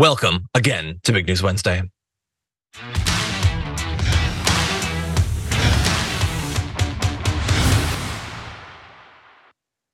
Welcome again to Big News Wednesday.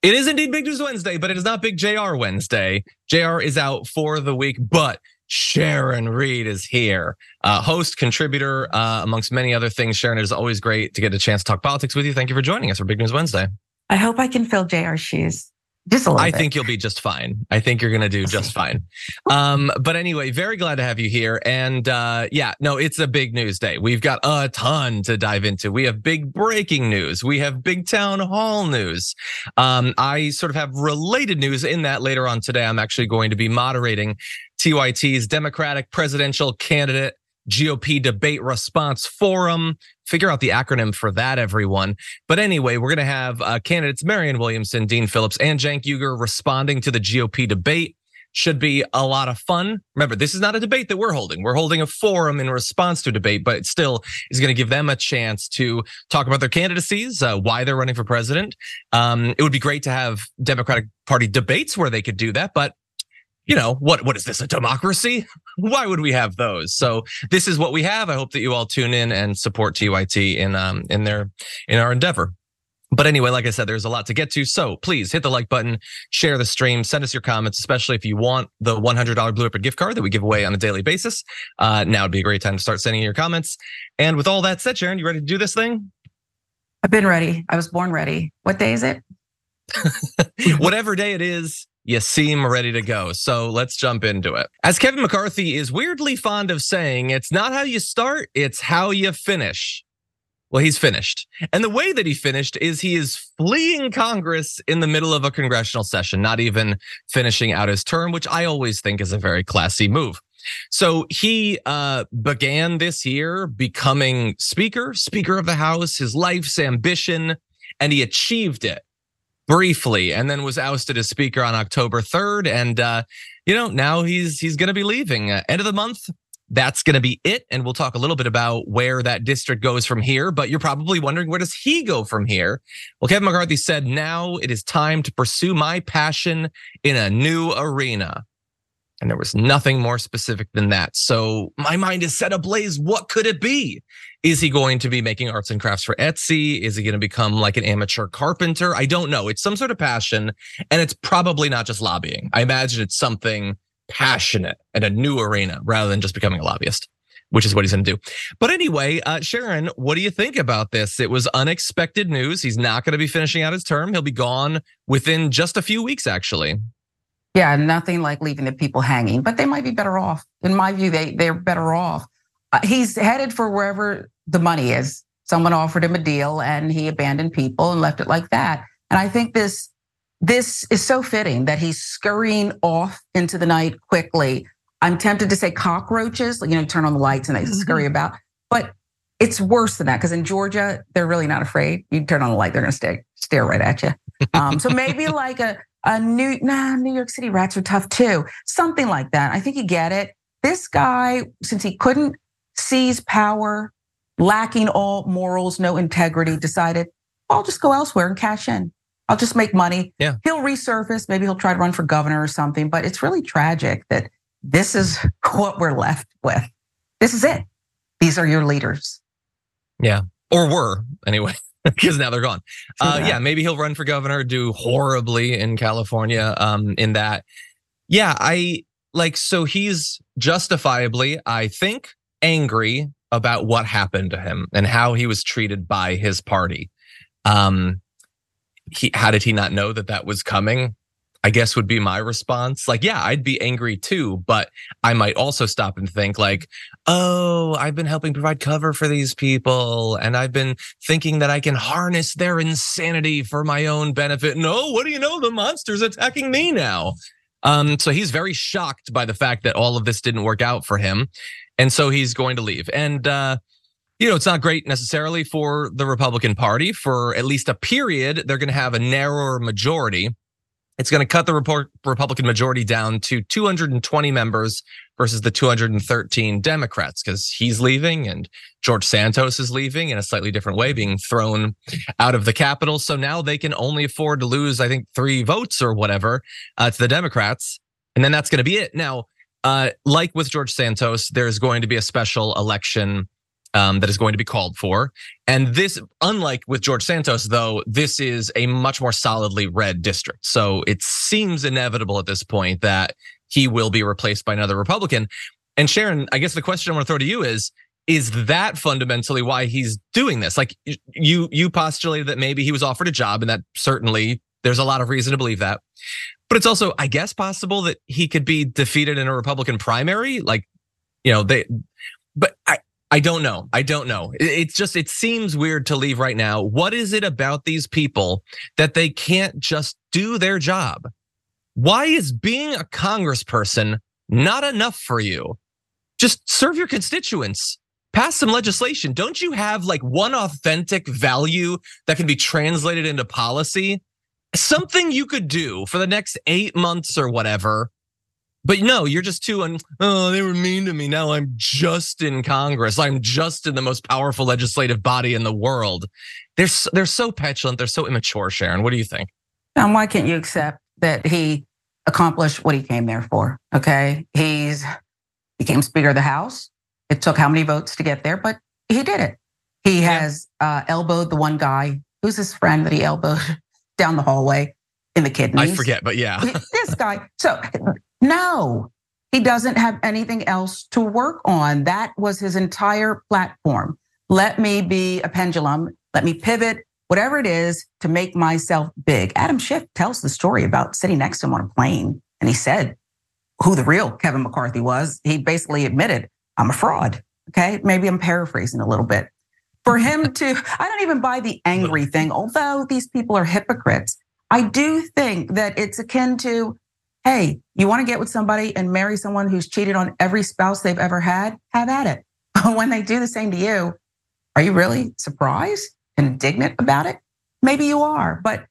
It is indeed Big News Wednesday, but it is not Big JR Wednesday. JR is out for the week, but Sharon Reed is here, uh, host, contributor, uh, amongst many other things. Sharon, it is always great to get a chance to talk politics with you. Thank you for joining us for Big News Wednesday. I hope I can fill JR's shoes. Just a little I bit. think you'll be just fine. I think you're going to do just fine. Um, but anyway, very glad to have you here. And uh, yeah, no, it's a big news day. We've got a ton to dive into. We have big breaking news. We have big town hall news. Um, I sort of have related news in that later on today. I'm actually going to be moderating TYT's Democratic presidential candidate GOP debate response forum. Figure out the acronym for that, everyone. But anyway, we're going to have uh, candidates Marianne Williamson, Dean Phillips, and Cenk Uygur responding to the GOP debate. Should be a lot of fun. Remember, this is not a debate that we're holding. We're holding a forum in response to debate, but it still is going to give them a chance to talk about their candidacies, uh, why they're running for president. Um, it would be great to have Democratic Party debates where they could do that, but you know what what is this a democracy why would we have those so this is what we have i hope that you all tune in and support tyt in um in their in our endeavor but anyway, like I said, there's a lot to get to. So please hit the like button, share the stream, send us your comments, especially if you want the $100 Blue Apron gift card that we give away on a daily basis. Uh, now would be a great time to start sending your comments. And with all that said, Sharon, you ready to do this thing? I've been ready. I was born ready. What day is it? Whatever day it is, you seem ready to go. So let's jump into it. As Kevin McCarthy is weirdly fond of saying, it's not how you start, it's how you finish. Well, he's finished. And the way that he finished is he is fleeing Congress in the middle of a congressional session, not even finishing out his term, which I always think is a very classy move. So he uh, began this year becoming Speaker, Speaker of the House, his life's ambition, and he achieved it briefly and then was ousted as speaker on October 3rd and uh, you know now he's he's going to be leaving uh, end of the month that's going to be it and we'll talk a little bit about where that district goes from here but you're probably wondering where does he go from here well Kevin McCarthy said now it is time to pursue my passion in a new arena and there was nothing more specific than that. So my mind is set ablaze. What could it be? Is he going to be making arts and crafts for Etsy? Is he going to become like an amateur carpenter? I don't know. It's some sort of passion, and it's probably not just lobbying. I imagine it's something passionate and a new arena rather than just becoming a lobbyist, which is what he's going to do. But anyway, uh, Sharon, what do you think about this? It was unexpected news. He's not going to be finishing out his term. He'll be gone within just a few weeks, actually. Yeah, nothing like leaving the people hanging, but they might be better off. In my view, they they're better off. Uh, he's headed for wherever the money is. Someone offered him a deal, and he abandoned people and left it like that. And I think this this is so fitting that he's scurrying off into the night quickly. I'm tempted to say cockroaches, you know, turn on the lights and they scurry about, but it's worse than that because in Georgia they're really not afraid. You turn on the light, they're going to stare stare right at you. Um, so maybe like a a new nah, New York City rats are tough too. Something like that. I think you get it. This guy, since he couldn't seize power, lacking all morals, no integrity, decided, I'll just go elsewhere and cash in. I'll just make money. Yeah. He'll resurface. Maybe he'll try to run for governor or something. But it's really tragic that this is what we're left with. This is it. These are your leaders. Yeah. Or were anyway, because now they're gone. Uh, yeah, maybe he'll run for governor, do horribly in California. Um, in that, yeah, I like. So he's justifiably, I think, angry about what happened to him and how he was treated by his party. Um, he how did he not know that that was coming? I guess would be my response. Like, yeah, I'd be angry too, but I might also stop and think like, oh, I've been helping provide cover for these people and I've been thinking that I can harness their insanity for my own benefit. No, what do you know? The monster's attacking me now. Um, so he's very shocked by the fact that all of this didn't work out for him. And so he's going to leave. And uh, you know, it's not great necessarily for the Republican Party. For at least a period, they're going to have a narrower majority. It's going to cut the Republican majority down to 220 members versus the 213 Democrats because he's leaving and George Santos is leaving in a slightly different way, being thrown out of the Capitol. So now they can only afford to lose, I think, three votes or whatever uh, to the Democrats. And then that's going to be it. Now, uh, like with George Santos, there's going to be a special election um, that is going to be called for. And this, unlike with George Santos, though, this is a much more solidly red district. So it seems inevitable at this point that he will be replaced by another Republican. And Sharon, I guess the question I want to throw to you is, is that fundamentally why he's doing this? Like you, you postulated that maybe he was offered a job, and that certainly there's a lot of reason to believe that. But it's also, I guess, possible that he could be defeated in a Republican primary. Like, you know, they, but I, I don't know. I don't know. It's just, it seems weird to leave right now. What is it about these people that they can't just do their job? Why is being a congressperson not enough for you? Just serve your constituents, pass some legislation. Don't you have like one authentic value that can be translated into policy? Something you could do for the next eight months or whatever but no, you're just too, un- oh, they were mean to me. Now I'm just in Congress. I'm just in the most powerful legislative body in the world. They're, they're so petulant. They're so immature, Sharon. What do you think? And why can't you accept that he accomplished what he came there for? Okay. He's became Speaker of the House. It took how many votes to get there, but he did it. He has uh, elbowed the one guy who's his friend that he elbowed down the hallway in the kidneys. I forget, but yeah. this guy. So no, he doesn't have anything else to work on. That was his entire platform. Let me be a pendulum. Let me pivot, whatever it is, to make myself big. Adam Schiff tells the story about sitting next to him on a plane, and he said who the real Kevin McCarthy was. He basically admitted, I'm a fraud. Okay. Maybe I'm paraphrasing a little bit. For him to, I don't even buy the angry thing, although these people are hypocrites. I do think that it's akin to hey, you want to get with somebody and marry someone who's cheated on every spouse they've ever had? Have at it. But when they do the same to you, are you really surprised, indignant about it? Maybe you are, but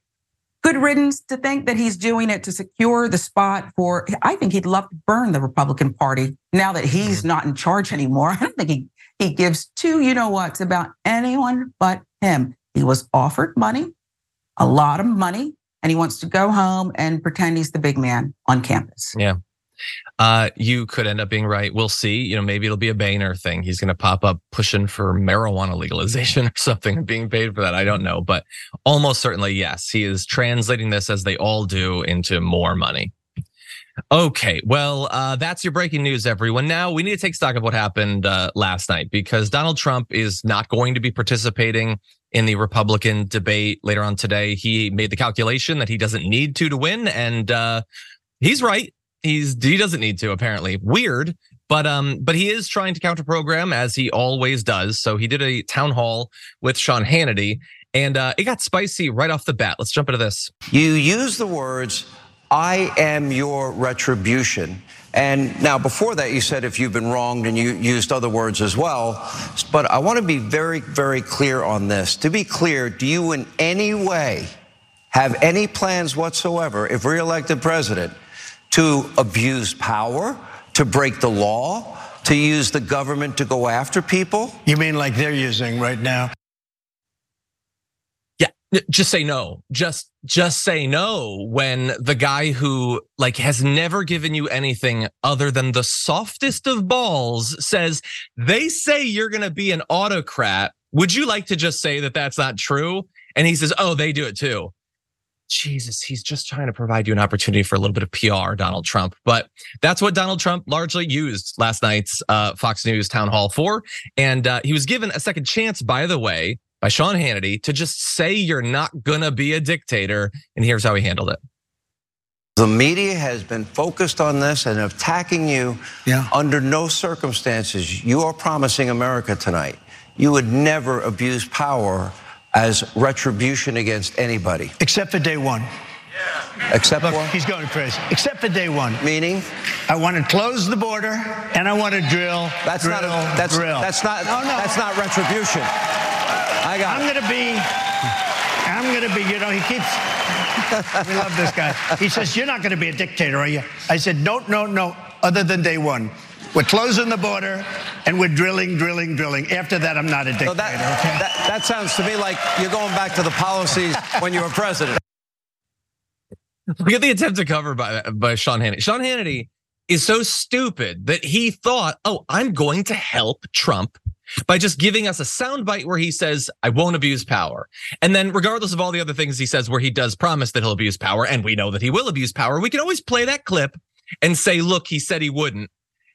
good riddance to think that he's doing it to secure the spot for. I think he'd love to burn the Republican Party now that he's mm-hmm. not in charge anymore. I don't think he, he gives two you know what's about anyone but him. He was offered money, a lot of money and he wants to go home and pretend he's the big man on campus. Yeah. Uh, you could end up being right. We'll see. You know, maybe it'll be a Boehner thing. He's going to pop up pushing for marijuana legalization or something, being paid for that. I don't know, but almost certainly, yes, he is translating this as they all do into more money. Okay, well, uh, that's your breaking news, everyone. Now we need to take stock of what happened uh, last night because Donald Trump is not going to be participating in the Republican debate later on today. He made the calculation that he doesn't need to to win, and uh, he's right. He's he doesn't need to apparently. Weird, but um, but he is trying to counter program as he always does. So he did a town hall with Sean Hannity, and uh, it got spicy right off the bat. Let's jump into this. You use the words I am your retribution. And now, before that, you said if you've been wronged and you used other words as well. But I want to be very, very clear on this. To be clear, do you in any way have any plans whatsoever, if reelected president, to abuse power, to break the law, to use the government to go after people? You mean like they're using right now? Just say no. Just just say no when the guy who like has never given you anything other than the softest of balls says they say you're going to be an autocrat. Would you like to just say that that's not true? And he says oh they do it too. Jesus he's just trying to provide you an opportunity for a little bit of pr donald trump. But that's what donald trump largely used last night's uh, fox news town hall for. And uh, he was given a second chance by the way by Sean Hannity to just say you're not gonna be a dictator. And here's how he handled it. The media has been focused on this and attacking you yeah. under no circumstances. You are promising America tonight you would never abuse power as retribution against anybody. Except for day one. Except Look, for? He's going crazy. Except for day one. Meaning? I want to close the border and I want to drill. That's drill, not a, that's, drill. That's not. No, no. That's not retribution. I got. I'm going to be. I'm going to be. You know, he keeps. we love this guy. He says, "You're not going to be a dictator, are you?" I said, "No, no, no. Other than day one." We're closing the border and we're drilling, drilling, drilling. After that, I'm not a dictator. So that, okay? that, that sounds to me like you're going back to the policies when you were president. Look at the attempt to cover by by Sean Hannity. Sean Hannity is so stupid that he thought, oh, I'm going to help Trump by just giving us a soundbite where he says, I won't abuse power. And then, regardless of all the other things he says where he does promise that he'll abuse power, and we know that he will abuse power, we can always play that clip and say, look, he said he wouldn't.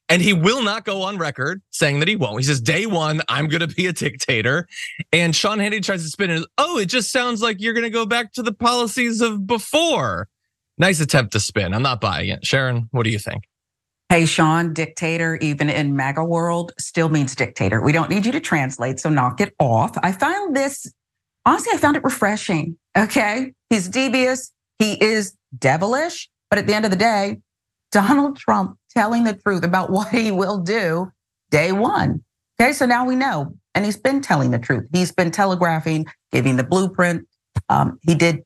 And he will not go on record saying that he won't. He says, day one, I'm going to be a dictator. And Sean Hannity tries to spin it. Oh, it just sounds like you're going to go back to the policies of before. Nice attempt to spin. I'm not buying it. Sharon, what do you think? Hey, Sean, dictator, even in MAGA world, still means dictator. We don't need you to translate, so knock it off. I found this, honestly, I found it refreshing. Okay. He's devious, he is devilish, but at the end of the day, Donald Trump telling the truth about what he will do day one. Okay. So now we know. And he's been telling the truth. He's been telegraphing, giving the blueprint. Um, he did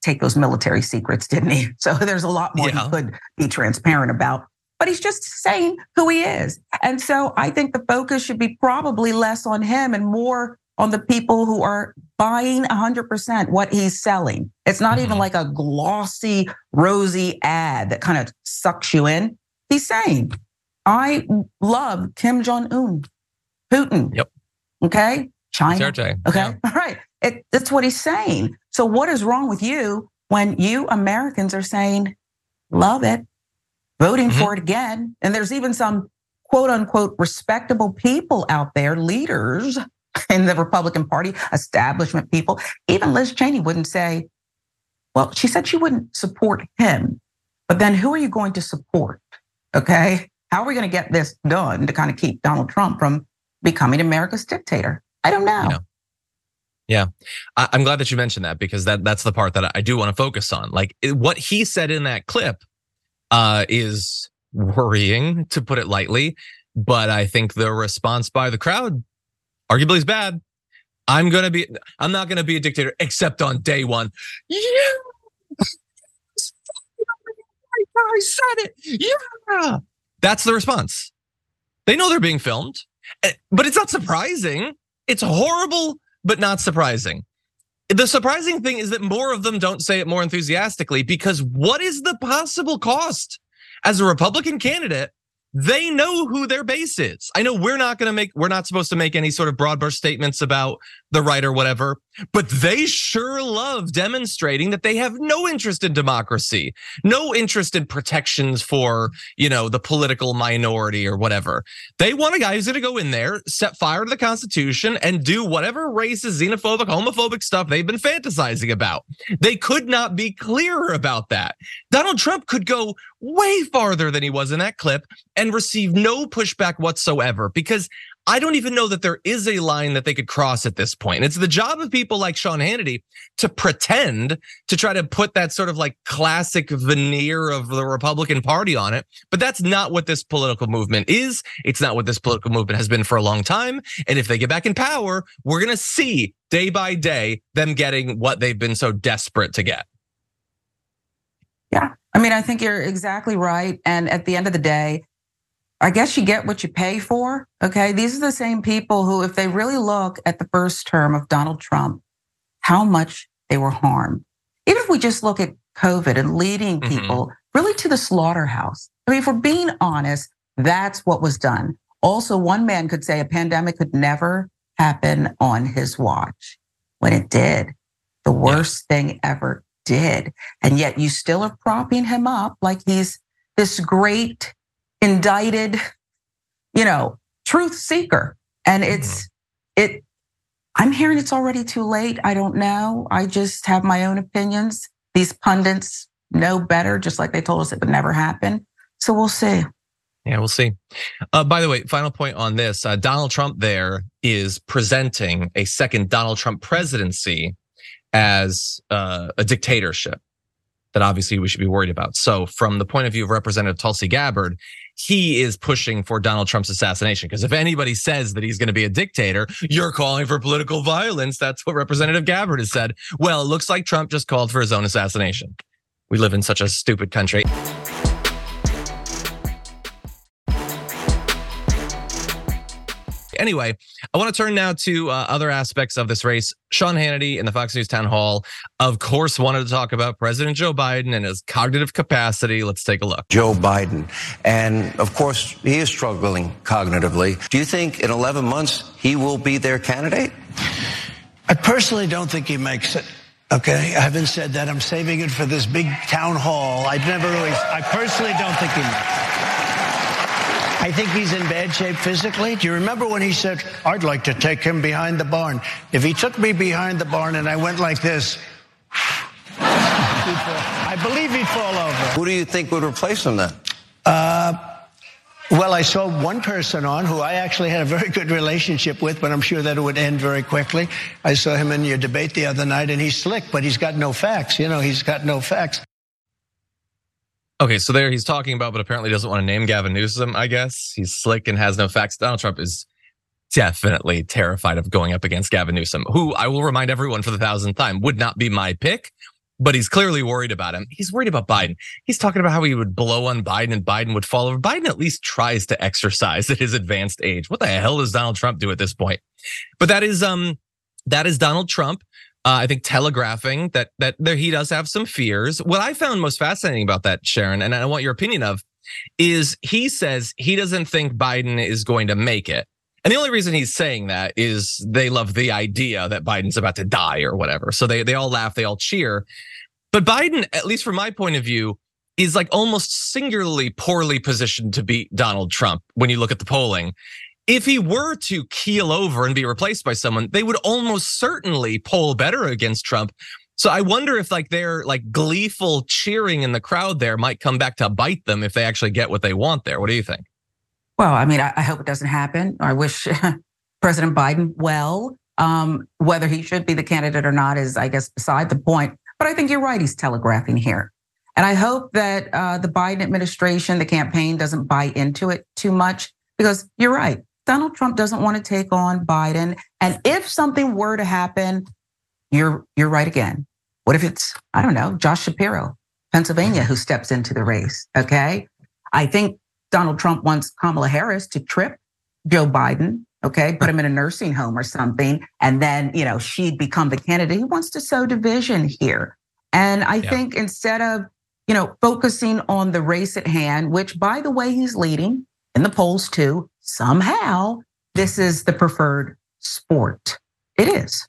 take those military secrets, didn't he? So there's a lot more yeah. he could be transparent about but he's just saying who he is. And so I think the focus should be probably less on him and more on the people who are buying 100% what he's selling. It's not mm-hmm. even like a glossy, rosy ad that kind of sucks you in. He's saying, I love Kim Jong un, Putin. Yep. Okay. China. Okay. Yeah. All right. It, that's what he's saying. So, what is wrong with you when you Americans are saying, love it? Voting mm-hmm. for it again. And there's even some quote unquote respectable people out there, leaders in the Republican Party, establishment people. Even Liz Cheney wouldn't say, well, she said she wouldn't support him. But then who are you going to support? Okay. How are we going to get this done to kind of keep Donald Trump from becoming America's dictator? I don't know. Yeah. Yeah, I, am glad that you mentioned that because that that's the part that I do want to focus on. Like what he said in that clip uh, is worrying, to put it lightly. But I think the response by the crowd arguably is bad. I'm gonna be. I'm not gonna be a dictator except on day one. Yeah, I said it. Yeah, that's the response. They know they're being filmed, eh, but it's not surprising. It's horrible, but not surprising. The surprising thing is that more of them don't say it more enthusiastically because what is the possible cost as a Republican candidate they know who their base is. I know we're not going to make, we're not supposed to make any sort of broad brush statements about the right or whatever, but they sure love demonstrating that they have no interest in democracy, no interest in protections for, you know, the political minority or whatever. They want a guy who's going to go in there, set fire to the Constitution, and do whatever racist, xenophobic, homophobic stuff they've been fantasizing about. They could not be clearer about that. Donald Trump could go way farther than he was in that clip and receive no pushback whatsoever because I don't even know that there is a line that they could cross at this point. It's the job of people like Sean Hannity to pretend to try to put that sort of like classic veneer of the Republican Party on it. But that's not what this political movement is. It's not what this political movement has been for a long time. And if they get back in power, we're going to see day by day them getting what they've been so desperate to get. Yeah. I mean, I think you're exactly right. And at the end of the day, I guess you get what you pay for. Okay. These are the same people who, if they really look at the first term of Donald Trump, how much they were harmed. Even if we just look at COVID and leading mm-hmm. people mm-hmm. really to the slaughterhouse. I mean, if we're being honest, that's what was done. Also, one man could say a pandemic could never happen on his watch when it did. The worst yeah. thing ever did. And yet you still are propping him up like he's this great indicted, you know, truth seeker. And mm-hmm. it's, it, I'm hearing it's already too late. I don't know. I just have my own opinions. These pundits know better, just like they told us it would never happen. So we'll see. Yeah, we'll see. Uh, by the way, final point on this uh, Donald Trump there is presenting a second Donald Trump presidency as uh, a dictatorship that obviously we should be worried about. So, from the point of view of Representative Tulsi Gabbard, he is pushing for Donald Trump's assassination. Because if anybody says that he's going to be a dictator, you're calling for political violence. That's what Representative Gabbard has said. Well, it looks like Trump just called for his own assassination. We live in such a stupid country. Anyway, I want to turn now to uh, other aspects of this race. Sean Hannity in the Fox News town hall, of course, wanted to talk about President Joe Biden and his cognitive capacity. Let's take a look. Joe Biden. And of course, he is struggling cognitively. Do you think in 11 months he will be their candidate? I personally don't think he makes it. Okay, I haven't said that. I'm saving it for this big town hall. I've never really, I personally don't think he makes it. I think he's in bad shape physically. Do you remember when he said, I'd like to take him behind the barn? If he took me behind the barn and I went like this, I believe he'd fall over. Who do you think would replace him then? Uh, well, I saw one person on who I actually had a very good relationship with, but I'm sure that it would end very quickly. I saw him in your debate the other night, and he's slick, but he's got no facts. You know, he's got no facts. Okay, so there he's talking about, but apparently doesn't want to name Gavin Newsom, I guess. He's slick and has no facts. Donald Trump is definitely terrified of going up against Gavin Newsom, who I will remind everyone for the thousandth time would not be my pick, but he's clearly worried about him. He's worried about Biden. He's talking about how he would blow on Biden and Biden would fall over. Biden at least tries to exercise at his advanced age. What the hell does Donald Trump do at this point? But that is um that is Donald Trump uh, I think telegraphing that that there he does have some fears. What I found most fascinating about that, Sharon, and I want your opinion of, is he says he doesn't think Biden is going to make it. And the only reason he's saying that is they love the idea that Biden's about to die or whatever. So they they all laugh, they all cheer. But Biden, at least from my point of view, is like almost singularly poorly positioned to beat Donald Trump when you look at the polling if he were to keel over and be replaced by someone, they would almost certainly poll better against Trump. So I wonder if like their like gleeful cheering in the crowd there might come back to bite them if they actually get what they want there. What do you think? Well, I mean, I, hope it doesn't happen. I wish President Biden well. Um, whether he should be the candidate or not is, I guess, beside the point. But I think you're right. He's telegraphing here. And I hope that uh, the Biden administration, the campaign doesn't buy into it too much because you're right. Donald Trump doesn't want to take on Biden. And if something were to happen, you're you're right again. What if it's, I don't know, Josh Shapiro, Pennsylvania, who steps into the race? Okay. I think Donald Trump wants Kamala Harris to trip Joe Biden, okay, put him in a nursing home or something, and then, you know, she'd become the candidate. He wants to sow division here. And I yeah. think instead of, you know, focusing on the race at hand, which by the way, he's leading in the polls too, somehow this is the preferred sport. It is.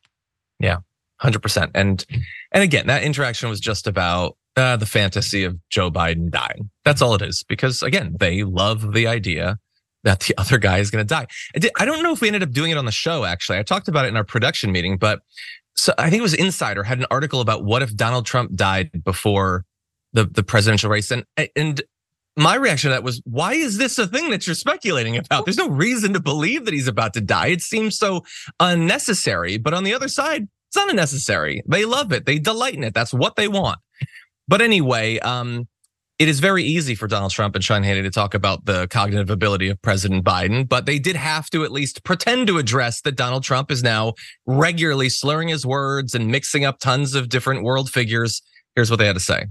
Yeah, hundred percent. And and again, that interaction was just about uh, the fantasy of Joe Biden dying. That's all it is. Because again, they love the idea that the other guy is going to die. I, I don't know if we ended up doing it on the show. Actually, I talked about it in our production meeting, but so I think it was Insider had an article about what if Donald Trump died before the the presidential race, and and my reaction to that was, why is this a thing that you're speculating about? There's no reason to believe that he's about to die. It seems so unnecessary. But on the other side, it's not unnecessary. They love it. They delight in it. That's what they want. But anyway, um, it is very easy for Donald Trump and Sean Hannity to talk about the cognitive ability of President Biden, but they did have to at least pretend to address that Donald Trump is now regularly slurring his words and mixing up tons of different world figures. Here's what they had to say.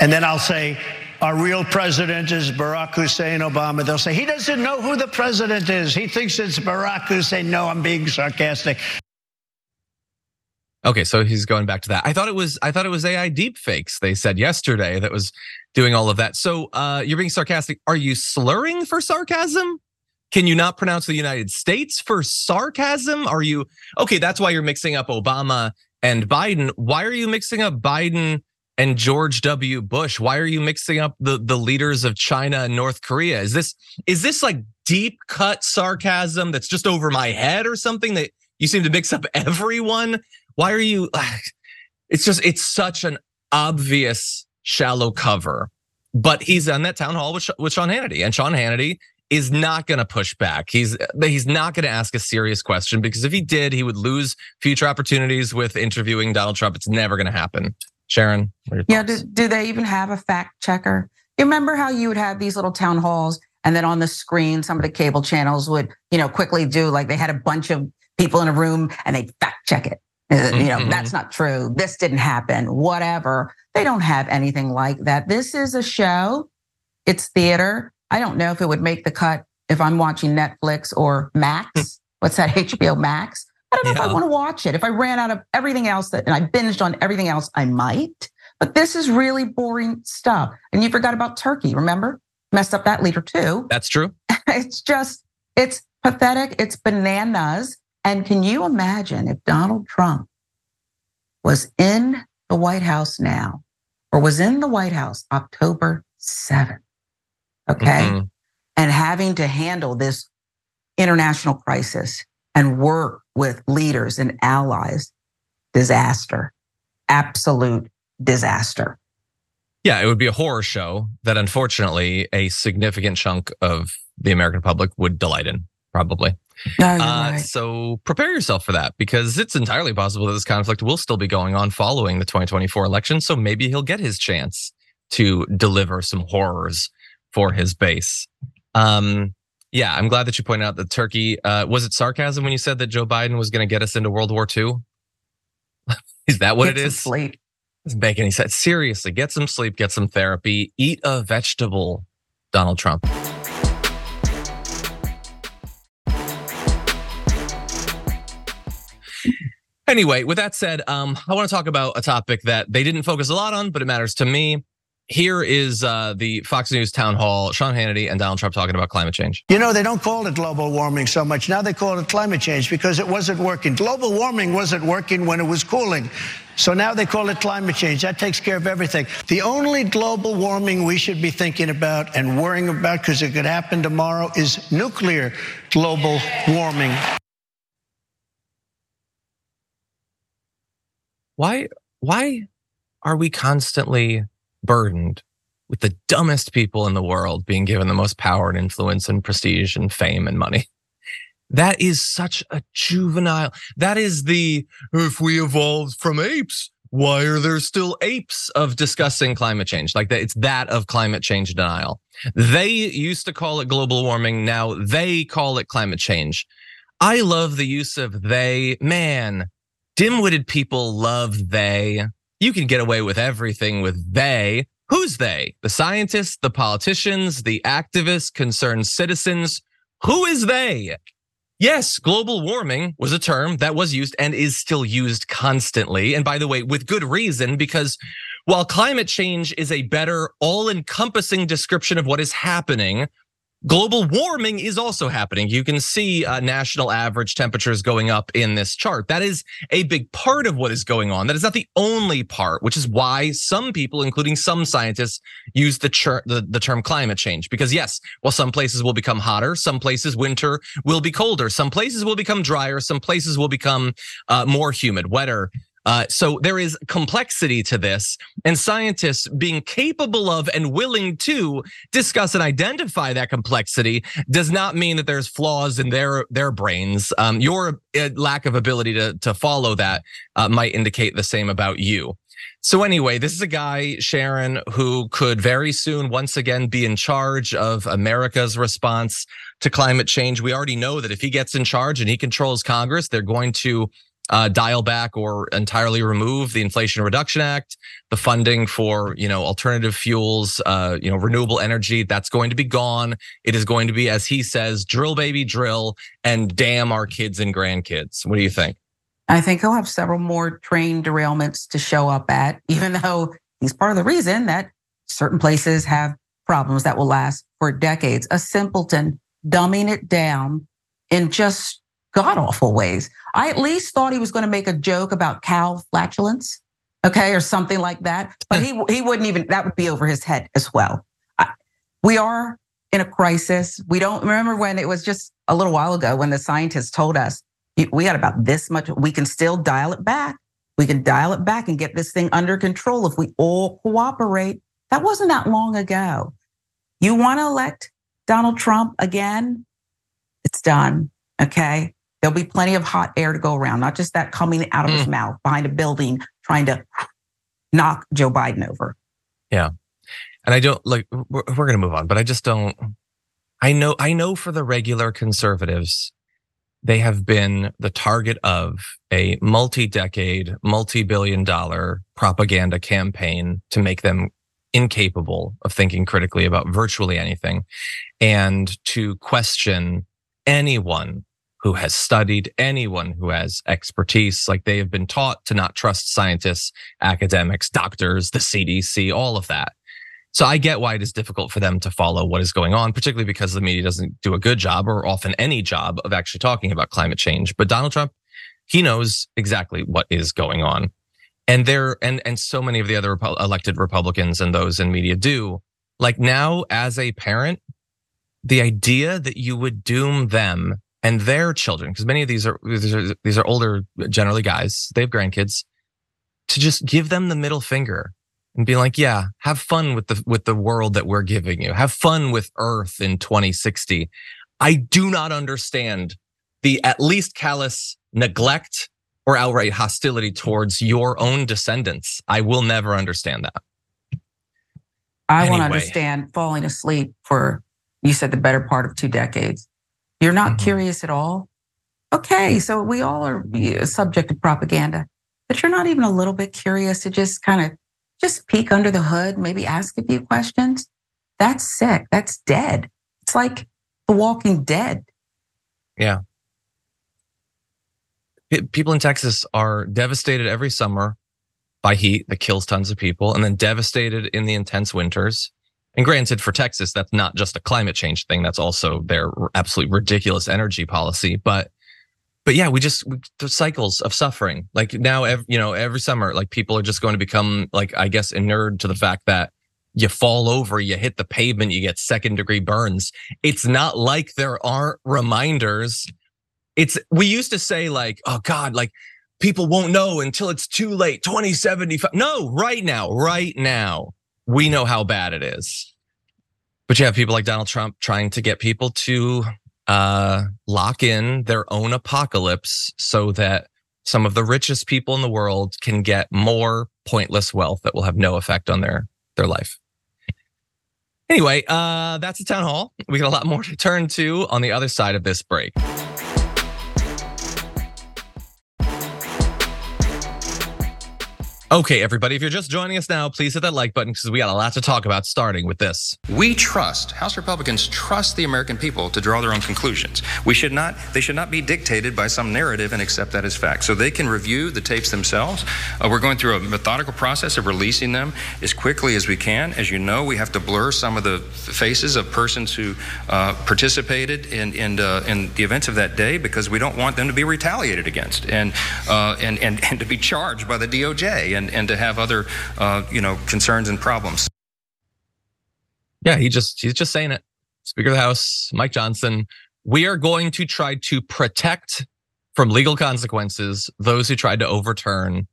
And then I'll say, our real president is Barack Hussein Obama. They'll say, he doesn't know who the president is. He thinks it's Barack Hussein. No, I'm being sarcastic. Okay, so he's going back to that. I thought it was I thought it was AI deepfakes. They said yesterday that was doing all of that. So uh, you're being sarcastic. Are you slurring for sarcasm? Can you not pronounce the United States for sarcasm? Are you okay? That's why you're mixing up Obama and Biden. Why are you mixing up Biden and George W. Bush? Why are you mixing up the, the leaders of China and North Korea? Is this is this like deep cut sarcasm that's just over my head or something that you seem to mix up everyone? Why are you it's just it's such an obvious shallow cover. But he's on that town hall with, with Sean Hannity, and Sean Hannity is not going to push back. He's he's not going to ask a serious question because if he did, he would lose future opportunities with interviewing Donald Trump. It's never going to happen. Sharon? Yeah, do, do they even have a fact checker? You remember how you would have these little town halls and then on the screen, some of the cable channels would, you know, quickly do like they had a bunch of people in a room and they fact check it. Mm-hmm. You know, mm-hmm. that's not true. This didn't happen, whatever. They don't have anything like that. This is a show. It's theater. I don't know if it would make the cut if I'm watching Netflix or Max. What's that? HBO Max. I don't know yeah. if I want to watch it. If I ran out of everything else that, and I binged on everything else, I might. But this is really boring stuff. And you forgot about Turkey, remember? Messed up that leader too. That's true. it's just, it's pathetic. It's bananas. And can you imagine if Donald Trump was in the White House now or was in the White House October 7th? Okay. Mm-hmm. And having to handle this international crisis and work with leaders and allies, disaster, absolute disaster. Yeah, it would be a horror show that unfortunately a significant chunk of the American public would delight in, probably. No, uh, right. So prepare yourself for that because it's entirely possible that this conflict will still be going on following the 2024 election. So maybe he'll get his chance to deliver some horrors for his base. Um, yeah, I'm glad that you pointed out that Turkey. Uh, was it sarcasm when you said that Joe Biden was going to get us into World War II? is that what get it is? Sleep. Doesn't make any sense. Seriously, get some sleep, get some therapy, eat a vegetable, Donald Trump. Anyway, with that said, um, I want to talk about a topic that they didn't focus a lot on, but it matters to me here is uh, the Fox News town hall, Sean Hannity and Donald Trump talking about climate change. You know, they don't call it global warming so much. Now they call it climate change because it wasn't working. Global warming wasn't working when it was cooling. So now they call it climate change. That takes care of everything. The only global warming we should be thinking about and worrying about, because it could happen tomorrow, is nuclear global warming. Why? Why are we constantly burdened with the dumbest people in the world being given the most power and influence and prestige and fame and money. That is such a juvenile. That is the if we evolved from apes, why are there still apes of discussing climate change? Like that, it's that of climate change denial. They used to call it global warming. Now they call it climate change. I love the use of they. Man, dim witted people love they. You can get away with everything with they. Who's they? The scientists, the politicians, the activists, concerned citizens. Who is they? Yes, global warming was a term that was used and is still used constantly. And by the way, with good reason, because while climate change is a better, all encompassing description of what is happening, Global warming is also happening. You can see uh, national average temperatures going up in this chart. That is a big part of what is going on. That is not the only part, which is why some people, including some scientists, use the, the, the term climate change. Because yes, well, some places will become hotter, some places winter will be colder, some places will become drier, some places will become uh, more humid, wetter. Uh, so there is complexity to this, and scientists being capable of and willing to discuss and identify that complexity does not mean that there's flaws in their their brains. Um, your uh, lack of ability to to follow that uh, might indicate the same about you. So anyway, this is a guy, Sharon, who could very soon once again be in charge of America's response to climate change. We already know that if he gets in charge and he controls Congress, they're going to uh, dial back or entirely remove the Inflation Reduction Act, the funding for you know alternative fuels, uh, you know renewable energy. That's going to be gone. It is going to be, as he says, drill baby drill, and damn our kids and grandkids. What do you think? I think he'll have several more train derailments to show up at, even though he's part of the reason that certain places have problems that will last for decades. A simpleton dumbing it down and just god awful ways. I at least thought he was going to make a joke about cow flatulence, okay, or something like that. But he he wouldn't even. That would be over his head as well. We are in a crisis. We don't remember when it was just a little while ago when the scientists told us we got about this much. We can still dial it back. We can dial it back and get this thing under control if we all cooperate. That wasn't that long ago. You want to elect Donald Trump again? It's done. Okay. There'll be plenty of hot air to go around, not just that coming out of mm. his mouth behind a building trying to knock Joe Biden over. Yeah. And I don't like, we're, we're going to move on, but I just don't, I know, I know for the regular conservatives, they have been the target of a multi decade, multi billion dollar propaganda campaign to make them incapable of thinking critically about virtually anything and to question anyone who has studied, anyone who has expertise. Like they have been taught to not trust scientists, academics, doctors, the CDC, all of that. So I get why it is difficult for them to follow what is going on, particularly because the media doesn't do a good job or often any job of actually talking about climate change. But Donald Trump, he knows exactly what is going on. And there, and, and so many of the other elected Republicans and those in media do. Like now, as a parent, the idea that you would doom them and their children, because many of these are, these are these are older, generally guys, they have grandkids, to just give them the middle finger and be like, yeah, have fun with the with the world that we're giving you. Have fun with Earth in 2060. I do not understand the at least callous neglect or outright hostility towards your own descendants. I will never understand that. I anyway. won't understand falling asleep for you said the better part of two decades. You're not mm-hmm. curious at all. Okay, so we all are subject to propaganda, but you're not even a little bit curious to just kind of just peek under the hood, maybe ask a few questions. That's sick. That's dead. It's like The Walking Dead. Yeah. People in Texas are devastated every summer by heat that kills tons of people and then devastated in the intense winters. And granted, for Texas, that's not just a climate change thing. That's also their absolutely ridiculous energy policy. But, but yeah, we just we, the cycles of suffering. Like now, every, you know, every summer, like people are just going to become like, I guess, inured to the fact that you fall over, you hit the pavement, you get second degree burns. It's not like there aren't reminders. It's we used to say like, oh God, like people won't know until it's too late. 2075. No, right now, right now we know how bad it is. But you have people like Donald Trump trying to get people to uh, lock in their own apocalypse so that some of the richest people in the world can get more pointless wealth that will have no effect on their their life. Anyway, uh, that's the town hall. We got a lot more to turn to on the other side of this break. Okay, everybody, if you're just joining us now, please hit that like button because we got a lot to talk about starting with this. We trust, House Republicans trust the American people to draw their own conclusions. We should not, they should not be dictated by some narrative and accept that as fact. So they can review the tapes themselves. Uh, we're going through a methodical process of releasing them as quickly as we can. As you know, we have to blur some of the faces of persons who uh, participated in, in, uh, in, the events of that day because we don't want them to be retaliated against and, uh, and, and, and to be charged by the DOJ. And and, and to have other, uh, you know, concerns and problems. Yeah, he just he's just saying it. Speaker of the House, Mike Johnson, we are going to try to protect from legal consequences those who tried to overturn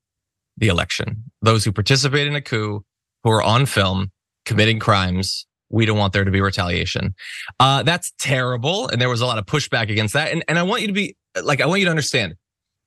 the election, those who participated in a coup, who are on film committing crimes. We don't want there to be retaliation. Uh, that's terrible. And there was a lot of pushback against that. And, and I want you to be like, I want you to understand,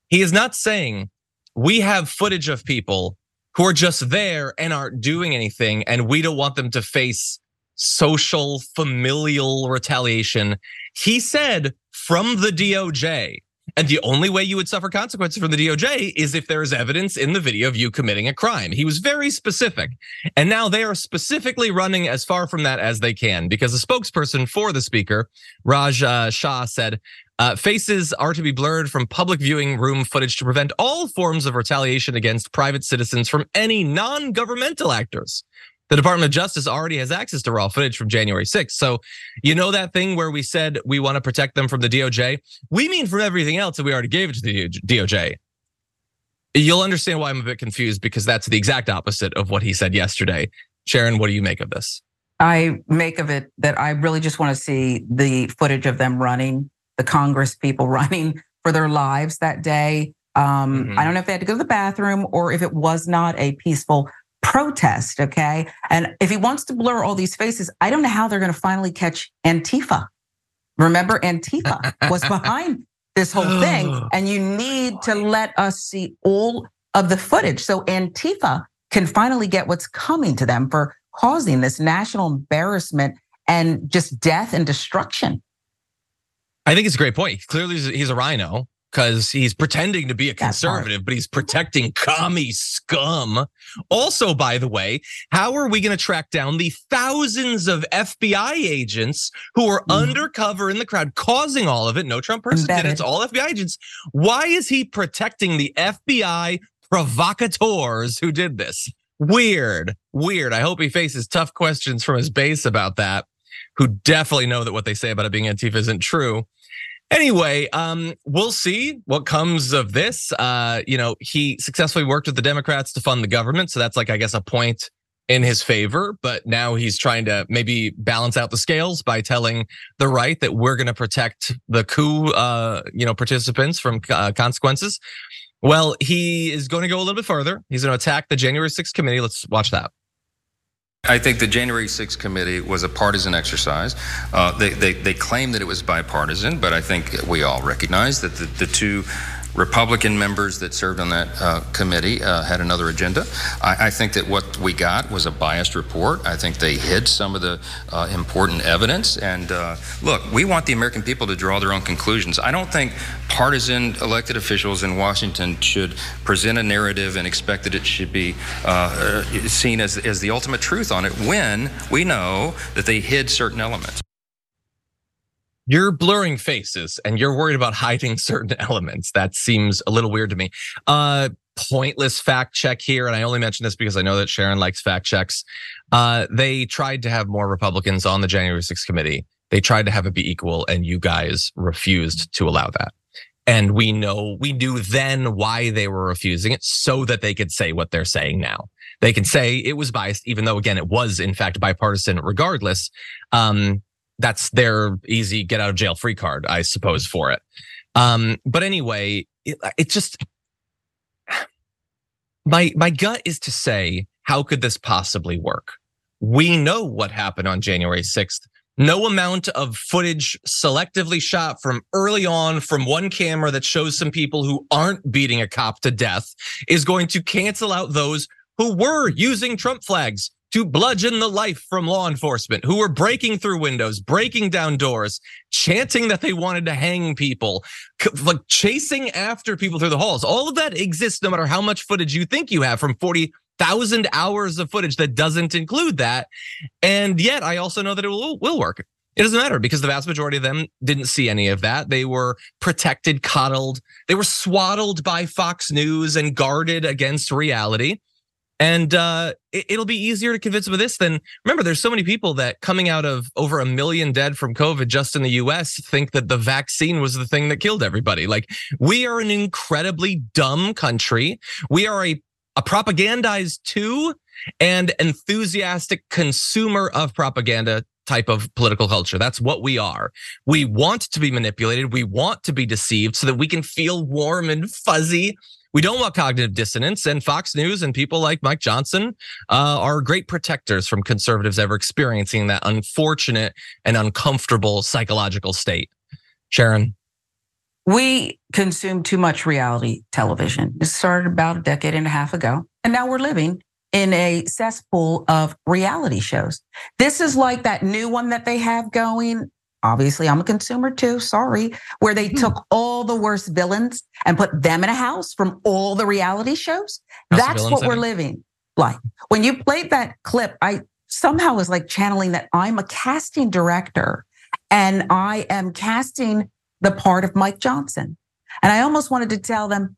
he is not saying we have footage of people who are just there and aren't doing anything, and we don't want them to face social, familial retaliation. He said from the DOJ. And the only way you would suffer consequences from the DOJ is if there is evidence in the video of you committing a crime. He was very specific. And now they are specifically running as far from that as they can because the spokesperson for the speaker, Raj Shah, said uh, faces are to be blurred from public viewing room footage to prevent all forms of retaliation against private citizens from any non governmental actors. The Department of Justice already has access to raw footage from January 6th. So, you know that thing where we said we want to protect them from the DOJ? We mean from everything else that we already gave it to the DOJ. You'll understand why I'm a bit confused because that's the exact opposite of what he said yesterday. Sharon, what do you make of this? I make of it that I really just want to see the footage of them running the Congress people running for their lives that day. Um, mm-hmm. I don't know if they had to go to the bathroom or if it was not a peaceful protest. Okay. And if he wants to blur all these faces, I don't know how they're going to finally catch Antifa. Remember, Antifa was behind this whole thing. And you need to let us see all of the footage so Antifa can finally get what's coming to them for causing this national embarrassment and just death and destruction. I think it's a great point. Clearly, he's a RINO because he's pretending to be a conservative, but he's protecting commie scum. Also, by the way, how are we going to track down the thousands of FBI agents who are mm. undercover in the crowd causing all of it? No Trump person did it. It's all FBI agents. Why is he protecting the FBI provocateurs who did this? Weird, weird. I hope he faces tough questions from his base about that, who definitely know that what they say about it being Antifa isn't true. Anyway, um, we'll see what comes of this. Uh, you know, he successfully worked with the Democrats to fund the government, so that's like I guess a point in his favor. But now he's trying to maybe balance out the scales by telling the right that we're going to protect the coup, uh, you know, participants from uh, consequences. Well, he is going to go a little bit further. He's going to attack the January 6th committee. Let's watch that. I think the January 6th committee was a partisan exercise. Uh, they, they, they claim that it was bipartisan, but I think we all recognize that the, the two Republican members that served on that uh, committee uh, had another agenda. I, I, think that what we got was a biased report. I think they hid some of the uh, important evidence. And uh, look, we want the American people to draw their own conclusions. I don't think partisan elected officials in Washington should present a narrative and expect that it should be uh, seen as, as the ultimate truth on it when we know that they hid certain elements you're blurring faces and you're worried about hiding certain elements. That seems a little weird to me. Uh, pointless fact check here, and I only mention this because I know that Sharon likes fact checks. Uh, they tried to have more Republicans on the January 6th committee. They tried to have it be equal, and you guys refused to allow that. And we know, we knew then why they were refusing it so that they could say what they're saying now. They can say it was biased, even though, again, it was in fact bipartisan regardless. Um, that's their easy get out of jail free card, I suppose, for it. Um, but anyway, it, it just my my gut is to say, how could this possibly work? We know what happened on January 6th. No amount of footage selectively shot from early on from one camera that shows some people who aren't beating a cop to death is going to cancel out those who were using Trump flags to bludgeon the life from law enforcement who were breaking through windows, breaking down doors, chanting that they wanted to hang people, like chasing after people through the halls. All of that exists no matter how much footage you think you have from 40,000 hours of footage that doesn't include that. And yet I also know that it will, will work. It doesn't matter because the vast majority of them didn't see any of that. They were protected, coddled. They were swaddled by Fox News and guarded against reality. And uh, it, will be easier to convince them of this than remember, there's so many people that coming out of over a million dead from COVID just in the US think that the vaccine was the thing that killed everybody. Like we are an incredibly dumb country. We are a, a propagandized too and enthusiastic consumer of propaganda type of political culture. That's what we are. We want to be manipulated. We want to be deceived so that we can feel warm and fuzzy we don't want cognitive dissonance, and Fox News and people like Mike Johnson uh, are great protectors from conservatives ever experiencing that unfortunate and uncomfortable psychological state. Sharon. We consume too much reality television. It started about a decade and a half ago, and now we're living in a cesspool of reality shows. This is like that new one that they have going obviously I'm a consumer too, sorry, where they hmm. took all the worst villains and put them in a house from all the reality shows. House That's what we're living like. When you played that clip, I somehow was like channeling that I'm a casting director and I am casting the part of Mike Johnson. And I almost wanted to tell them,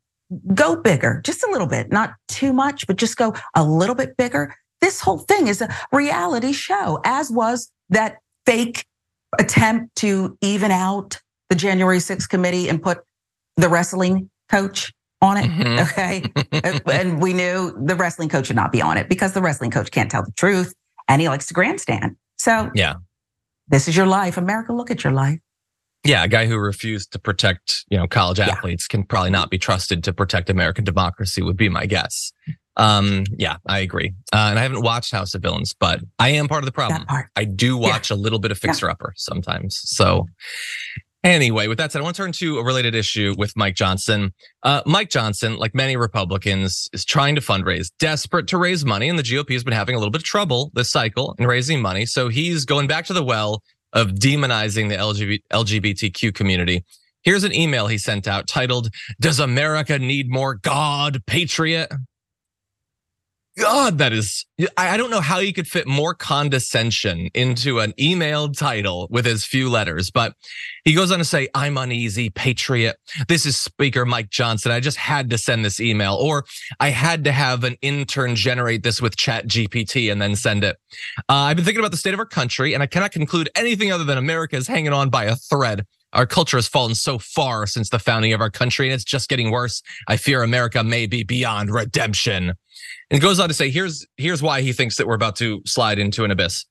go bigger, just a little bit, not too much, but just go a little bit bigger. This whole thing is a reality show, as was that fake attempt to even out the January 6th committee and put the wrestling coach on it. Mm-hmm. Okay. and we knew the wrestling coach should not be on it because the wrestling coach can't tell the truth and he likes to grandstand. So, yeah, this is your life. America, look at your life. Yeah, a guy who refused to protect, you know, college athletes yeah. can probably not be trusted to protect American democracy would be my guess. Um, yeah, I agree. Uh, and I haven't watched House of Villains, but I am part of the problem. I do watch yeah. a little bit of Fixer Upper sometimes. So Anyway, with that said, I want to turn to a related issue with Mike Johnson. Uh, Mike Johnson, like many Republicans, is trying to fundraise, desperate to raise money, and the GOP has been having a little bit of trouble this cycle in raising money. So he's going back to the well of demonizing the LGBTQ community Here's an email he sent out titled, Does America Need More God, Patriot? God, that is, I don't know how you could fit more condescension into an email title with as few letters, but he goes on to say, I'm uneasy, patriot. This is Speaker Mike Johnson. I just had to send this email, or I had to have an intern generate this with Chat GPT and then send it. Uh, I've been thinking about the state of our country, and I cannot conclude anything other than America is hanging on by a thread. Our culture has fallen so far since the founding of our country, and it's just getting worse. I fear America may be beyond redemption. And goes on to say, here's here's why he thinks that we're about to slide into an abyss.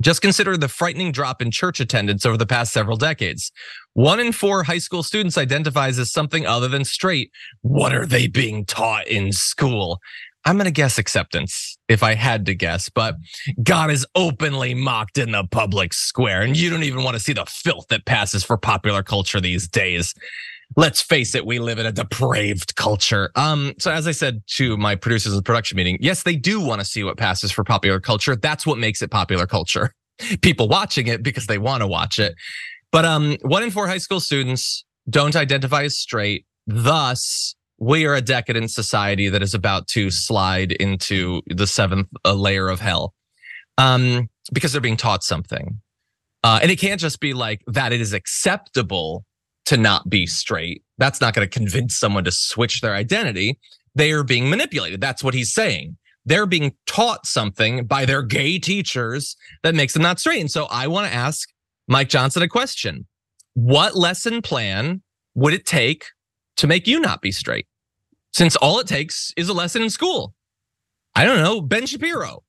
Just consider the frightening drop in church attendance over the past several decades. One in four high school students identifies as something other than straight. What are they being taught in school? I'm going to guess acceptance if I had to guess, but God is openly mocked in the public square, and you don't even want to see the filth that passes for popular culture these days let's face it, we live in a depraved culture. Um, so as I said to my producers in the production meeting, yes, they do want to see what passes for popular culture. That's what makes it popular culture. People watching it because they want to watch it. But um, one in four high school students don't identify as straight. Thus, we are a decadent society that is about to slide into the seventh uh, layer of hell um, because they're being taught something. Uh, and it can't just be like that it is acceptable to not be straight. That's not going to convince someone to switch their identity. They are being manipulated. That's what he's saying. They're being taught something by their gay teachers that makes them not straight. And so I want to ask Mike Johnson a question. What lesson plan would it take to make you not be straight? Since all it takes is a lesson in school. I don't know, Ben Shapiro.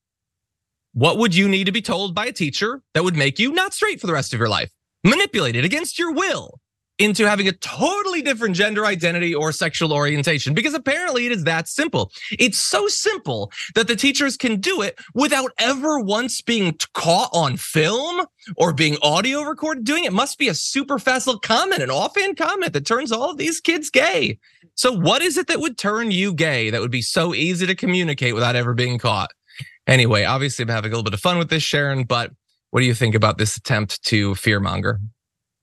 What would you need to be told by a teacher that would make you not straight for the rest of your life? Manipulated against your will into having a totally different gender identity or sexual orientation because apparently it is that simple. It's so simple that the teachers can do it without ever once being caught on film or being audio recorded doing it. Must be a super fast little comment, an offhand comment that turns all of these kids gay. So what is it that would turn you gay that would be so easy to communicate without ever being caught? Anyway, obviously I'm having a little bit of fun with this, Sharon, but what do you think about this attempt to fearmonger?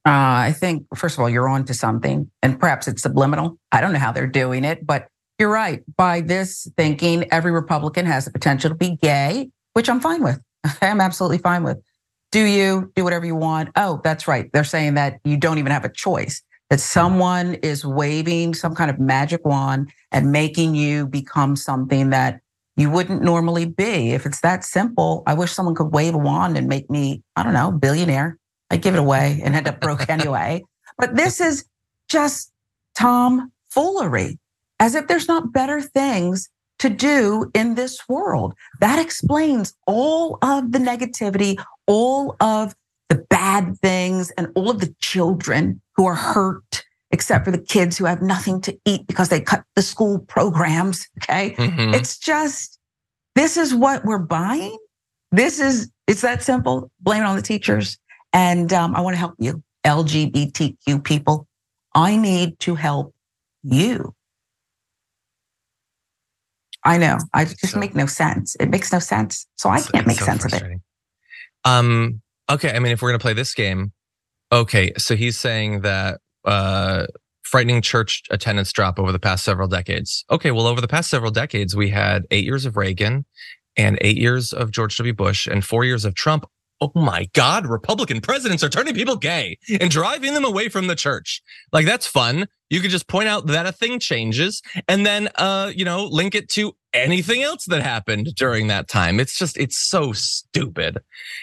Uh, I think, first of all, you're on to something, and perhaps it's subliminal. I don't know how they're doing it, but you're right. By this thinking, every Republican has the potential to be gay, which I'm fine with. I'm absolutely fine with. Do you do whatever you want? Oh, that's right. They're saying that you don't even have a choice, that someone is waving some kind of magic wand and making you become something that you wouldn't normally be. If it's that simple, I wish someone could wave a wand and make me, I don't know, billionaire. I give it away and end up broke anyway. But this is just Tom foolery, as if there's not better things to do in this world. That explains all of the negativity, all of the bad things, and all of the children who are hurt, except for the kids who have nothing to eat because they cut the school programs. Okay. Mm-hmm. It's just, this is what we're buying. This is, it's that simple. Blame it on the teachers. And um, I want to help you, LGBTQ people. I need to help you. I know. I just so, make no sense. It makes no sense. So I can't make so sense of it. Um, okay. I mean, if we're going to play this game, okay. So he's saying that uh, frightening church attendance drop over the past several decades. Okay. Well, over the past several decades, we had eight years of Reagan and eight years of George W. Bush and four years of Trump oh my God, Republican presidents are turning people gay and driving them away from the church. Like that's fun. You could just point out that a thing changes and then, uh, you know, link it to anything else that happened during that time. It's just, it's so stupid.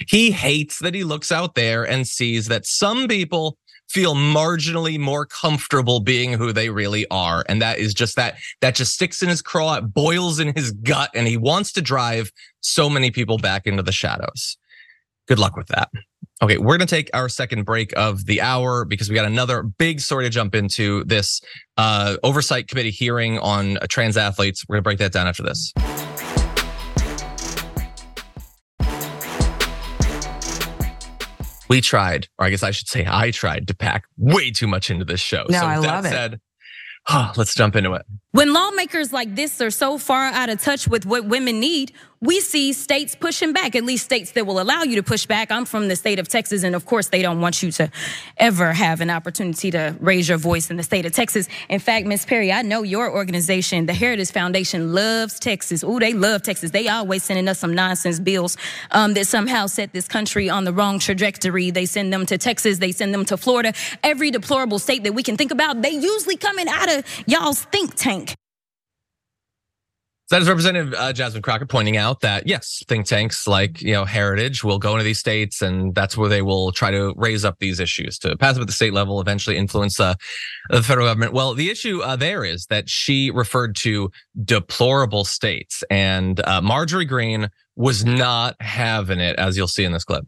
He hates that he looks out there and sees that some people feel marginally more comfortable being who they really are. And that is just that, that just sticks in his craw, it boils in his gut, and he wants to drive so many people back into the shadows good luck with that. Okay, we're going to take our second break of the hour because we got another big story to jump into this uh, oversight committee hearing on uh, trans athletes. We're going to break that down after this. We tried, or I guess I should say, I tried to pack way too much into this show. No, so I love said, it. Oh, let's jump into it. When lawmakers like this are so far out of touch with what women need, we see states pushing back, at least states that will allow you to push back. I'm from the state of Texas, and of course, they don't want you to ever have an opportunity to raise your voice in the state of Texas. In fact, Miss Perry, I know your organization, the Heritage Foundation, loves Texas. Ooh, they love Texas. They always sending us some nonsense bills um, that somehow set this country on the wrong trajectory. They send them to Texas, they send them to Florida. Every deplorable state that we can think about, they usually coming out of y'all's think tank. That is Representative uh, Jasmine Crockett pointing out that yes, think tanks like you know Heritage will go into these states, and that's where they will try to raise up these issues to pass them at the state level, eventually influence uh, the federal government. Well, the issue uh, there is that she referred to deplorable states, and uh, Marjorie Greene was not having it, as you'll see in this clip.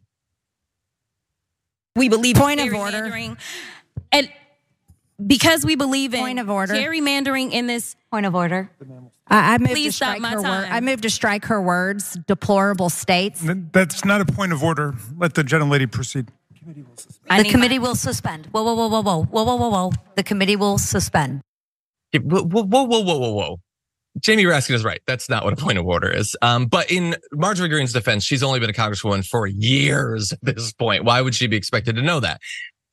We believe point of order, and because we believe in point of order gerrymandering in this point of order. I, I moved Please to strike my her time. word. I moved to strike her words. Deplorable states. That's not a point of order. Let the gentlelady proceed. I the committee my- will suspend. Whoa, whoa, whoa, whoa, whoa, whoa, whoa, whoa, whoa. The committee will suspend. Whoa, whoa, whoa, whoa, whoa, whoa, whoa. Jamie Raskin is right. That's not what a point of order is. Um, but in Marjorie Greene's defense, she's only been a congresswoman for years at this point. Why would she be expected to know that?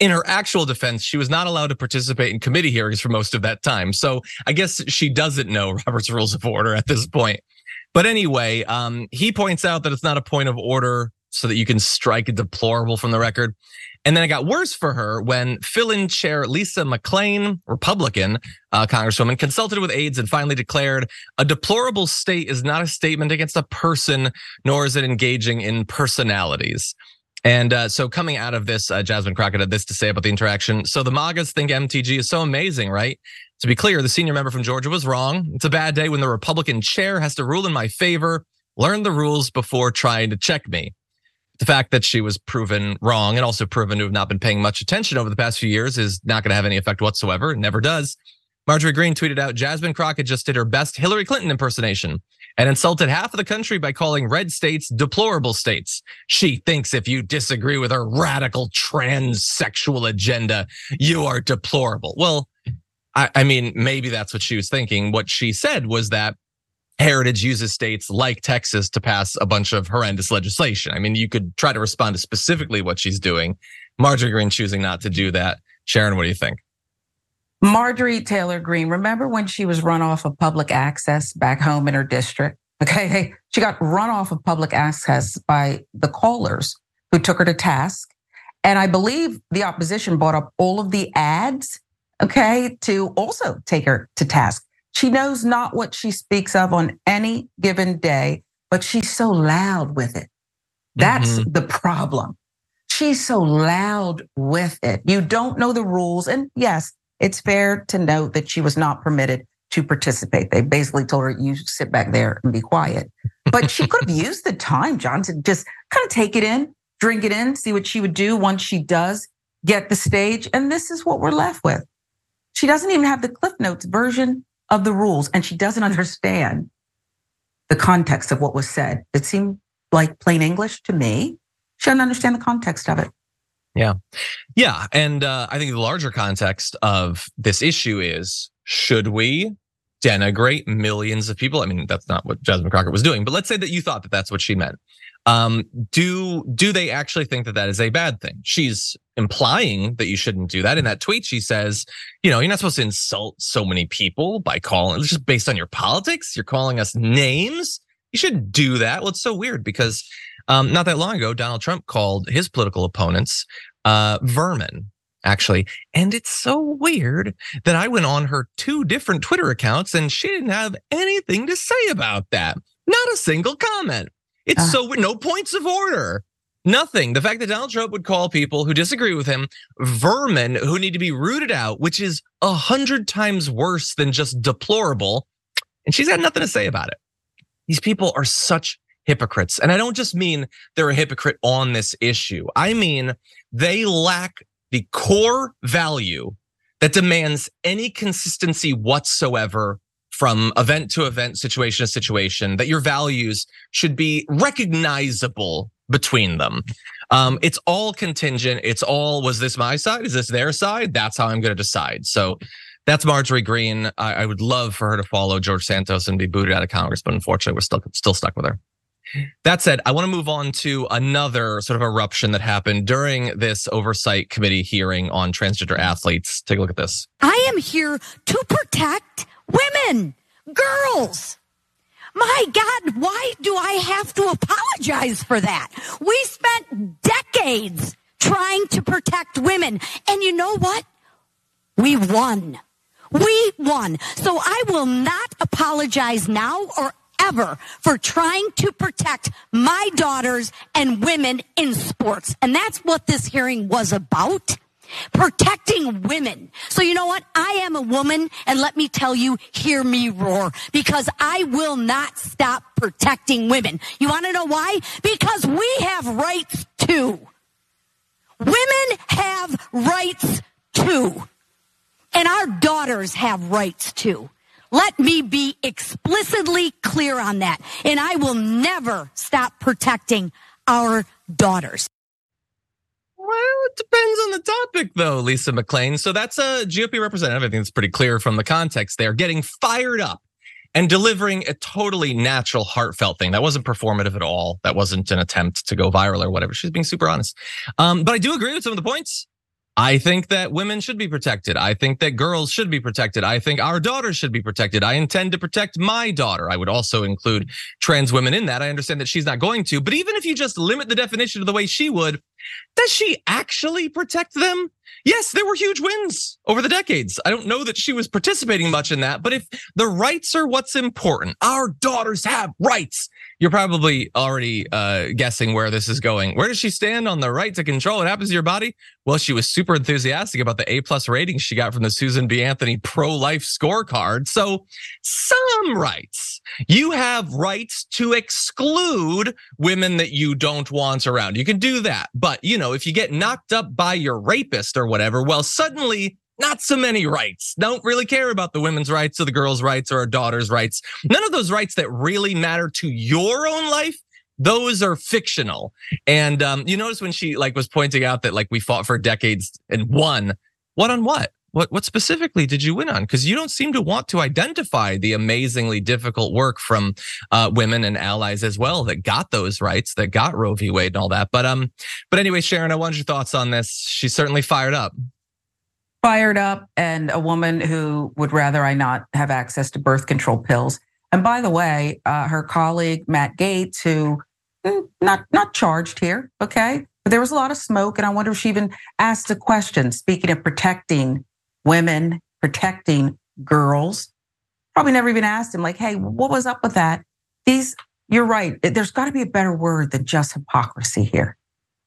In her actual defense, she was not allowed to participate in committee hearings for most of that time. So I guess she doesn't know Robert's Rules of Order at this point. But anyway, um, he points out that it's not a point of order so that you can strike a deplorable from the record. And then it got worse for her when fill-in chair Lisa McClain, Republican uh, congresswoman, consulted with aides and finally declared a deplorable state is not a statement against a person, nor is it engaging in personalities. And uh, so coming out of this, uh, Jasmine Crockett had this to say about the interaction. So the MAGAs think MTG is so amazing, right? To be clear, the senior member from Georgia was wrong. It's a bad day when the Republican chair has to rule in my favor. Learn the rules before trying to check me. The fact that she was proven wrong and also proven to have not been paying much attention over the past few years is not going to have any effect whatsoever. It never does. Marjorie Greene tweeted out Jasmine Crockett just did her best Hillary Clinton impersonation and insulted half of the country by calling red states deplorable states. She thinks if you disagree with her radical transsexual agenda, you are deplorable. Well, I, I mean, maybe that's what she was thinking. What she said was that Heritage uses states like Texas to pass a bunch of horrendous legislation. I mean, you could try to respond to specifically what she's doing. Marjorie Greene choosing not to do that. Sharon, what do you think? Marjorie Taylor Greene, remember when she was run off of public access back home in her district? Okay, she got run off of public access by the callers who took her to task. And I believe the opposition bought up all of the ads, okay, to also take her to task. She knows not what she speaks of on any given day, but she's so loud with it. That's mm-hmm. the problem. She's so loud with it. You don't know the rules. And yes, it's fair to note that she was not permitted to participate. They basically told her, you sit back there and be quiet. But she could have used the time, John, to just kind of take it in, drink it in, see what she would do once she does get the stage. And this is what we're left with. She doesn't even have the Cliff Notes version of the rules, and she doesn't hmm. understand the context of what was said. It seemed like plain English to me. She doesn't understand the context of it. Yeah. Yeah. And uh, I think the larger context of this issue is should we denigrate millions of people? I mean, that's not what Jasmine Crockett was doing, but let's say that you thought that that's what she meant. Um, do do they actually think that that is a bad thing? She's implying that you shouldn't do that. In that tweet, she says, you know, you're not supposed to insult so many people by calling it's just based on your politics. You're calling us names. You shouldn't do that. Well, it's so weird because um, not that long ago, Donald Trump called his political opponents uh, vermin, actually. And it's so weird that I went on her two different Twitter accounts and she didn't have anything to say about that. Not a single comment. It's Ah. so no points of order. Nothing. The fact that Donald Trump would call people who disagree with him vermin who need to be rooted out, which is a hundred times worse than just deplorable. And she's got nothing to say about it. These people are such hypocrites. And I don't just mean they're a hypocrite on this issue. I mean, they lack the core value that demands any consistency whatsoever from event to event, situation to situation, that your values should be recognizable between them. Um, it's all contingent. It's all, was this my side? Is this their side? That's how I'm going to decide. So that's Marjorie Greene. I, I would love for her to follow George Santos and be booted out of Congress, but unfortunately, we're still still stuck with her. That said, I want to move on to another sort of eruption that happened during this oversight committee hearing on transgender athletes. Take a look at this. I am here to protect women, girls. My God, why do I have to apologize for that? We spent decades trying to protect women. And you know what? We won. We won. So I will not apologize now or ever for trying to protect my daughters and women in sports. And that's what this hearing was about. Protecting women. So you know what? I am a woman and let me tell you, hear me roar because I will not stop protecting women. You want to know why? Because we have rights too. Women have rights too. And our daughters have rights too. Let me be explicitly clear on that. And I will never stop protecting our daughters. Well, it depends on the topic, though, Lisa McClain. So that's a GOP representative. I think it's pretty clear from the context there, getting fired up and delivering a totally natural, heartfelt thing. That wasn't performative at all. That wasn't an attempt to go viral or whatever. She's being super honest. Um, but I do agree with some of the points. I think that women should be protected. I think that girls should be protected. I think our daughters should be protected. I intend to protect my daughter. I would also include trans women in that. I understand that she's not going to, but even if you just limit the definition to the way she would, does she actually protect them? Yes, there were huge wins over the decades. I don't know that she was participating much in that, but if the rights are what's important, our daughters have rights. You're probably already uh, guessing where this is going. Where does she stand on the right to control what happens to your body? Well, she was super enthusiastic about the A plus rating she got from the Susan B. Anthony pro life scorecard. So, some rights. You have rights to exclude women that you don't want around. You can do that. But, you know, if you get knocked up by your rapist or whatever, well, suddenly not so many rights. Don't really care about the women's rights or the girls' rights or our daughter's rights. None of those rights that really matter to your own life those are fictional. And um, you notice when she like was pointing out that like we fought for decades and won. What on what? What what specifically did you win on? Because you don't seem to want to identify the amazingly difficult work from uh, women and allies as well that got those rights, that got Roe v. Wade and all that. But um, but anyway, Sharon, I wanted your thoughts on this. She's certainly fired up. Fired up, and a woman who would rather I not have access to birth control pills. And by the way, uh, her colleague Matt Gaetz, who mm, not not charged here, okay, but there was a lot of smoke, and I wonder if she even asked a question. Speaking of protecting women, protecting girls, probably never even asked him, like, "Hey, what was up with that?" These, you're right. There's got to be a better word than just hypocrisy here,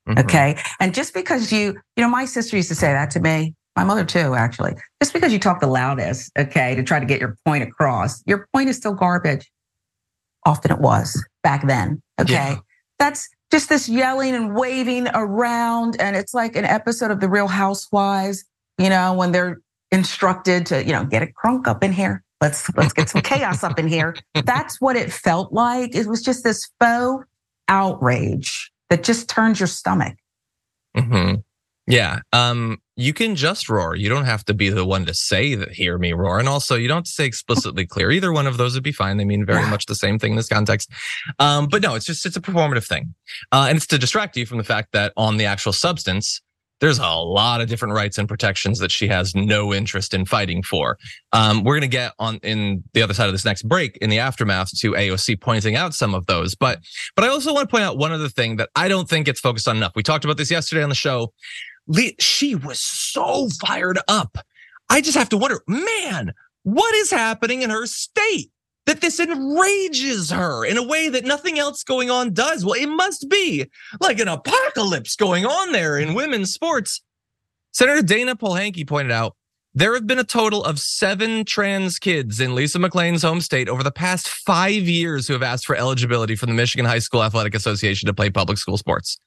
mm-hmm. okay? And just because you, you know, my sister used to say that to me my mother too, actually. Just because you talk the loudest, okay, to try to get your point across, your point is still garbage. Often it was back then, okay? Yeah. That's just this yelling and waving around. And it's like an episode of The Real Housewives, you know, when they're instructed to, you know, get a crunk up in here. Let's let's get some chaos up in here. That's what it felt like. It was just this faux outrage that just turns your stomach. Mm-hmm. Yeah. Um, you can just roar. You don't have to be the one to say that hear me roar. And also you don't say explicitly clear. Either one of those would be fine. They mean very much the same thing in this context. Um, but no, it's just it's a performative thing. Uh, and it's to distract you from the fact that on the actual substance, there's a lot of different rights and protections that she has no interest in fighting for. Um, we're going to get on in the other side of this next break in the aftermath to AOC pointing out some of those. But but I also want to point out one other thing that I don't think gets focused on enough. We talked about this yesterday on the show she was so fired up. I just have to wonder, man, what is happening in her state that this enrages her in a way that nothing else going on does? Well, it must be like an apocalypse going on there in women's sports. Senator Dayna Polehanki pointed out there have been a total of seven trans kids in Lisa McLean's home state over the past five years who have asked for eligibility from the Michigan High School Athletic Association to play public school sports.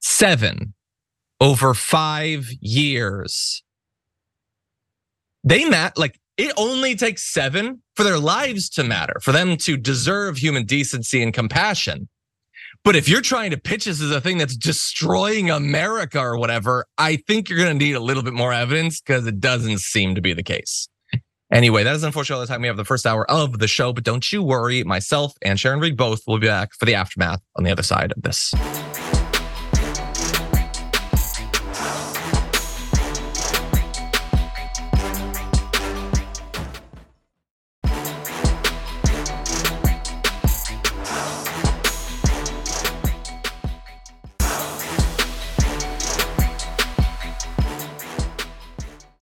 Seven over five years. They met like it only takes seven for their lives to matter, for them to deserve human decency and compassion. But if you're trying to pitch this as a thing that's destroying America or whatever, I think you're going to need a little bit more evidence because it doesn't seem to be the case. Anyway, that is unfortunately all the time we have the first hour of the show, but don't you worry. Myself and Sharon Reed both will be back for the aftermath on the other side of this.